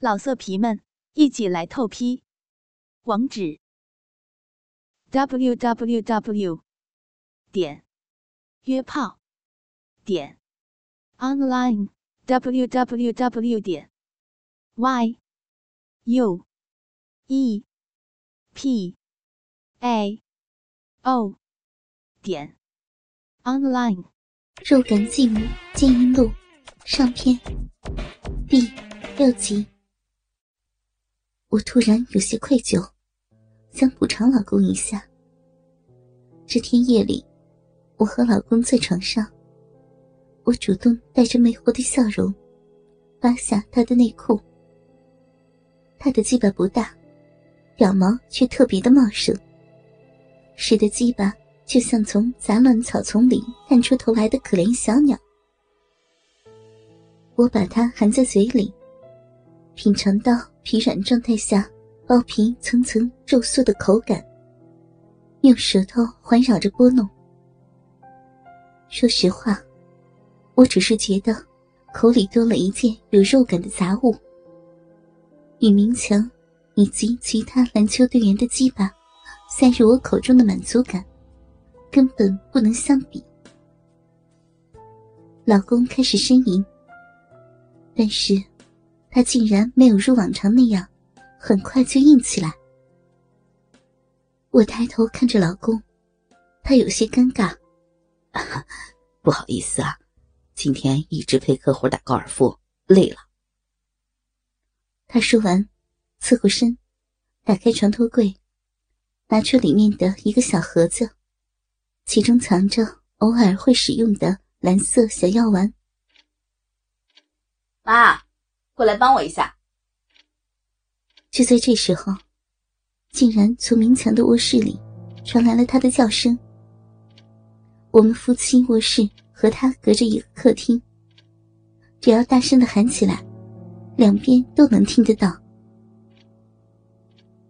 老色皮们，一起来透批！网址：w w w 点约炮点 online w w w 点 y u e p a o 点 online。肉感继母剑音录上篇第六集。我突然有些愧疚，想补偿老公一下。这天夜里，我和老公在床上，我主动带着魅惑的笑容，扒下他的内裤。他的鸡巴不大，屌毛却特别的茂盛，使得鸡巴就像从杂乱草丛里探出头来的可怜小鸟。我把它含在嘴里，品尝到。皮软状态下，包皮层层皱缩的口感，用舌头环绕着拨弄。说实话，我只是觉得口里多了一件有肉感的杂物，与明强以及其他篮球队员的鸡巴塞入我口中的满足感，根本不能相比。老公开始呻吟，但是。他竟然没有如往常那样，很快就硬起来。我抬头看着老公，他有些尴尬，不好意思啊，今天一直陪客户打高尔夫，累了。他说完，侧过身，打开床头柜，拿出里面的一个小盒子，其中藏着偶尔会使用的蓝色小药丸。妈。过来帮我一下！就在这时候，竟然从明强的卧室里传来了他的叫声。我们夫妻卧室和他隔着一个客厅，只要大声的喊起来，两边都能听得到。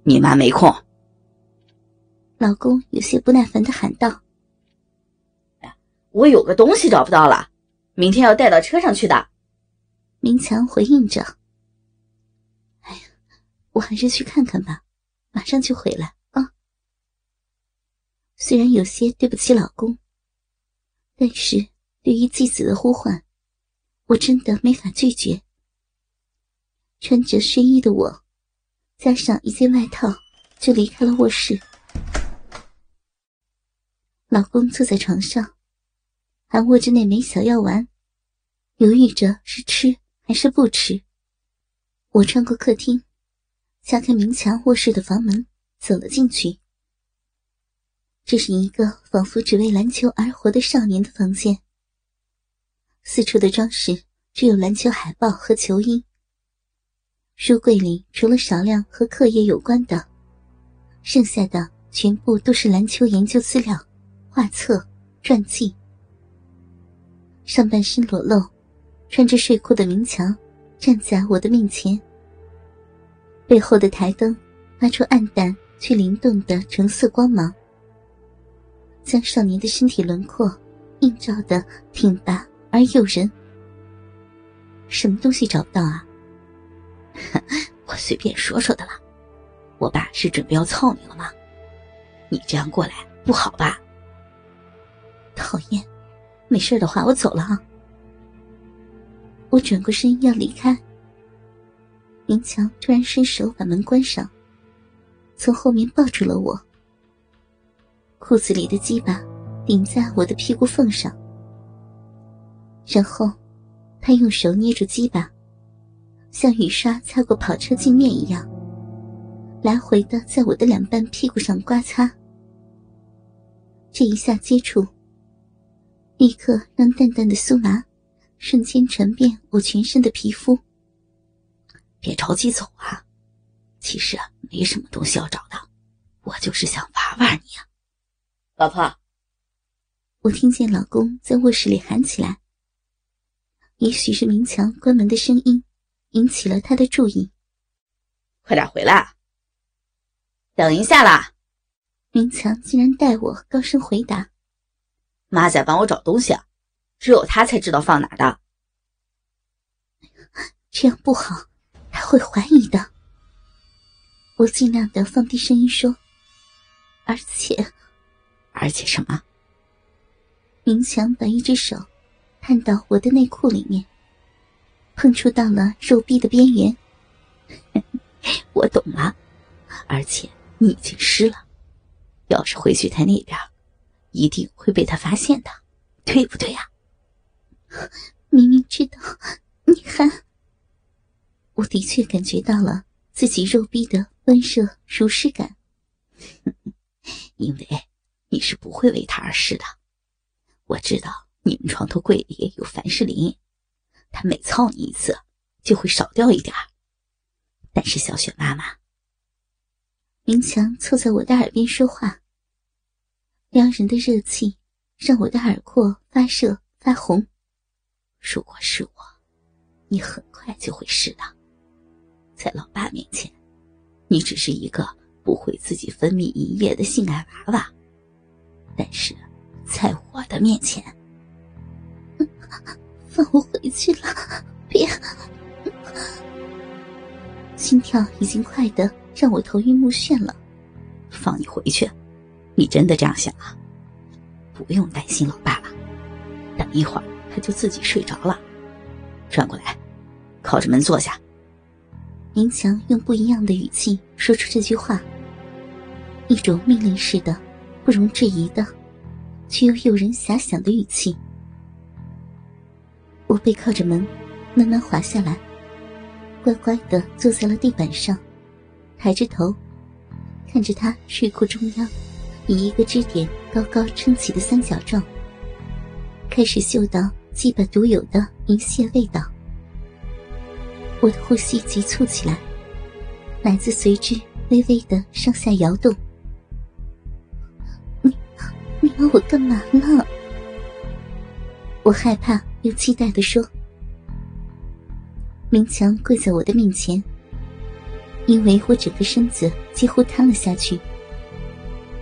你妈没空。老公有些不耐烦的喊道：“我有个东西找不到了，明天要带到车上去的。”明强回应着：“哎呀，我还是去看看吧，马上就回来啊。”虽然有些对不起老公，但是对于继子的呼唤，我真的没法拒绝。穿着睡衣的我，加上一件外套，就离开了卧室。老公坐在床上，还握着那枚小药丸，犹豫着是吃。还是不吃。我穿过客厅，敲开明强卧室的房门，走了进去。这是一个仿佛只为篮球而活的少年的房间。四处的装饰只有篮球海报和球衣。书柜里除了少量和课业有关的，剩下的全部都是篮球研究资料、画册、传记。上半身裸露。穿着睡裤的明强站在我的面前，背后的台灯发出暗淡却灵动的橙色光芒，将少年的身体轮廓映照的挺拔而诱人。什么东西找不到啊？我随便说说的啦。我爸是准备要操你了吗？你这样过来不好吧？讨厌，没事的话我走了啊。我转过身要离开，明强突然伸手把门关上，从后面抱住了我。裤子里的鸡巴顶在我的屁股缝上，然后他用手捏住鸡巴，像雨刷擦过跑车镜面一样，来回的在我的两半屁股上刮擦。这一下接触，立刻让淡淡的酥麻。瞬间传遍我全身的皮肤。别着急走啊，其实啊没什么东西要找的，我就是想玩玩你啊，老婆。我听见老公在卧室里喊起来。也许是明强关门的声音引起了他的注意。快点回来！等一下啦！明强竟然带我高声回答：“妈在帮我找东西。”只有他才知道放哪的，这样不好，他会怀疑的。我尽量的放低声音说，而且，而且什么？明强把一只手探到我的内裤里面，碰触到了肉壁的边缘。我懂了，而且你已经湿了，要是回去他那边，一定会被他发现的，对不对呀？明明知道，你还……我的确感觉到了自己肉壁的温热如湿感，因为你是不会为他而湿的。我知道你们床头柜里有凡士林，他每操你一次就会少掉一点但是小雪妈妈，明强凑在我的耳边说话，撩人的热气让我的耳廓发热发红。如果是我，你很快就会湿的。在老爸面前，你只是一个不会自己分泌一夜的性爱娃娃，但是在我的面前，放我回去了，别。心跳已经快的让我头晕目眩了，放你回去？你真的这样想啊？不用担心老爸了，等一会儿就自己睡着了。转过来，靠着门坐下。明强用不一样的语气说出这句话，一种命令式的、不容置疑的，却又诱人遐想的语气。我背靠着门，慢慢滑下来。乖乖的坐在了地板上，抬着头，看着他睡裤中央以一个支点高高撑起的三角状，开始嗅到鸡巴独有的银屑味道。我的呼吸急促起来，奶子随之微微的上下摇动。你，你要我干嘛呢？我害怕又期待的说。明强跪在我的面前，因为我整个身子几乎瘫了下去，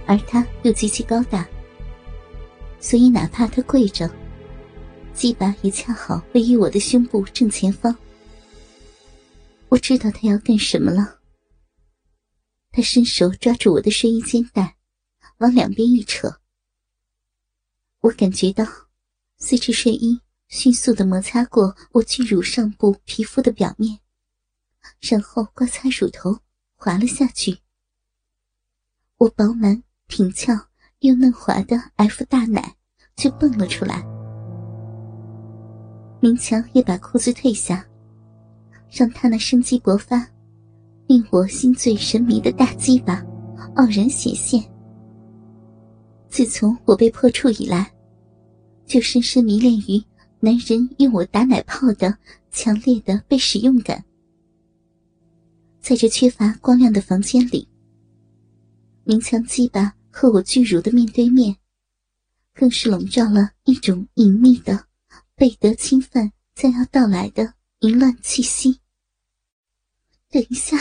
而他又极其高大，所以哪怕他跪着，鸡巴也恰好位于我的胸部正前方。我知道他要干什么了。他伸手抓住我的睡衣肩带，往两边一扯。我感觉到，随着睡衣。迅速的摩擦过我巨乳上部皮肤的表面，然后刮擦乳头，滑了下去。我饱满、挺翘又嫩滑的 F 大奶就蹦了出来。明强也把裤子褪下，让他那生机勃发、令我心醉神迷的大鸡巴傲然显现。自从我被破处以来，就深深迷恋于。男人用我打奶泡的强烈的被使用感，在这缺乏光亮的房间里，明强鸡巴和我巨乳的面对面，更是笼罩了一种隐秘的被得侵犯将要到来的淫乱气息。等一下，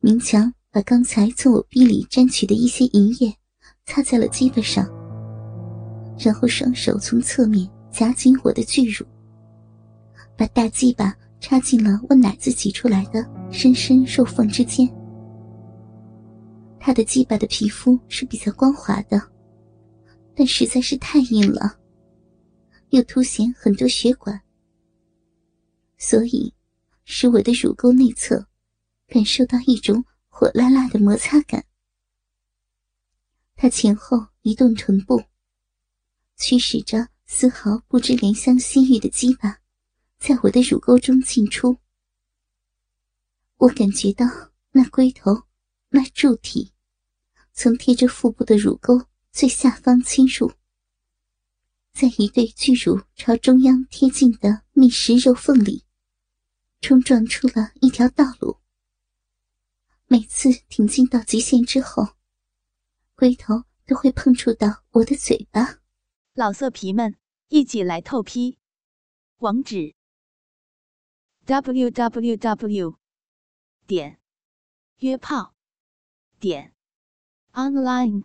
明强把刚才从我逼里沾取的一些银液擦在了鸡巴上。然后双手从侧面夹紧我的巨乳，把大鸡巴插进了我奶子挤出来的深深肉缝之间。他的鸡巴的皮肤是比较光滑的，但实在是太硬了，又凸显很多血管，所以使我的乳沟内侧感受到一种火辣辣的摩擦感。他前后移动臀部。驱使着丝毫不知怜香惜玉的鸡巴，在我的乳沟中进出。我感觉到那龟头、那柱体，从贴着腹部的乳沟最下方侵入，在一对巨乳朝中央贴近的密实肉缝里，冲撞出了一条道路。每次挺进到极限之后，龟头都会碰触到我的嘴巴。老色皮们，一起来透批！网址：w w w 点约炮点 online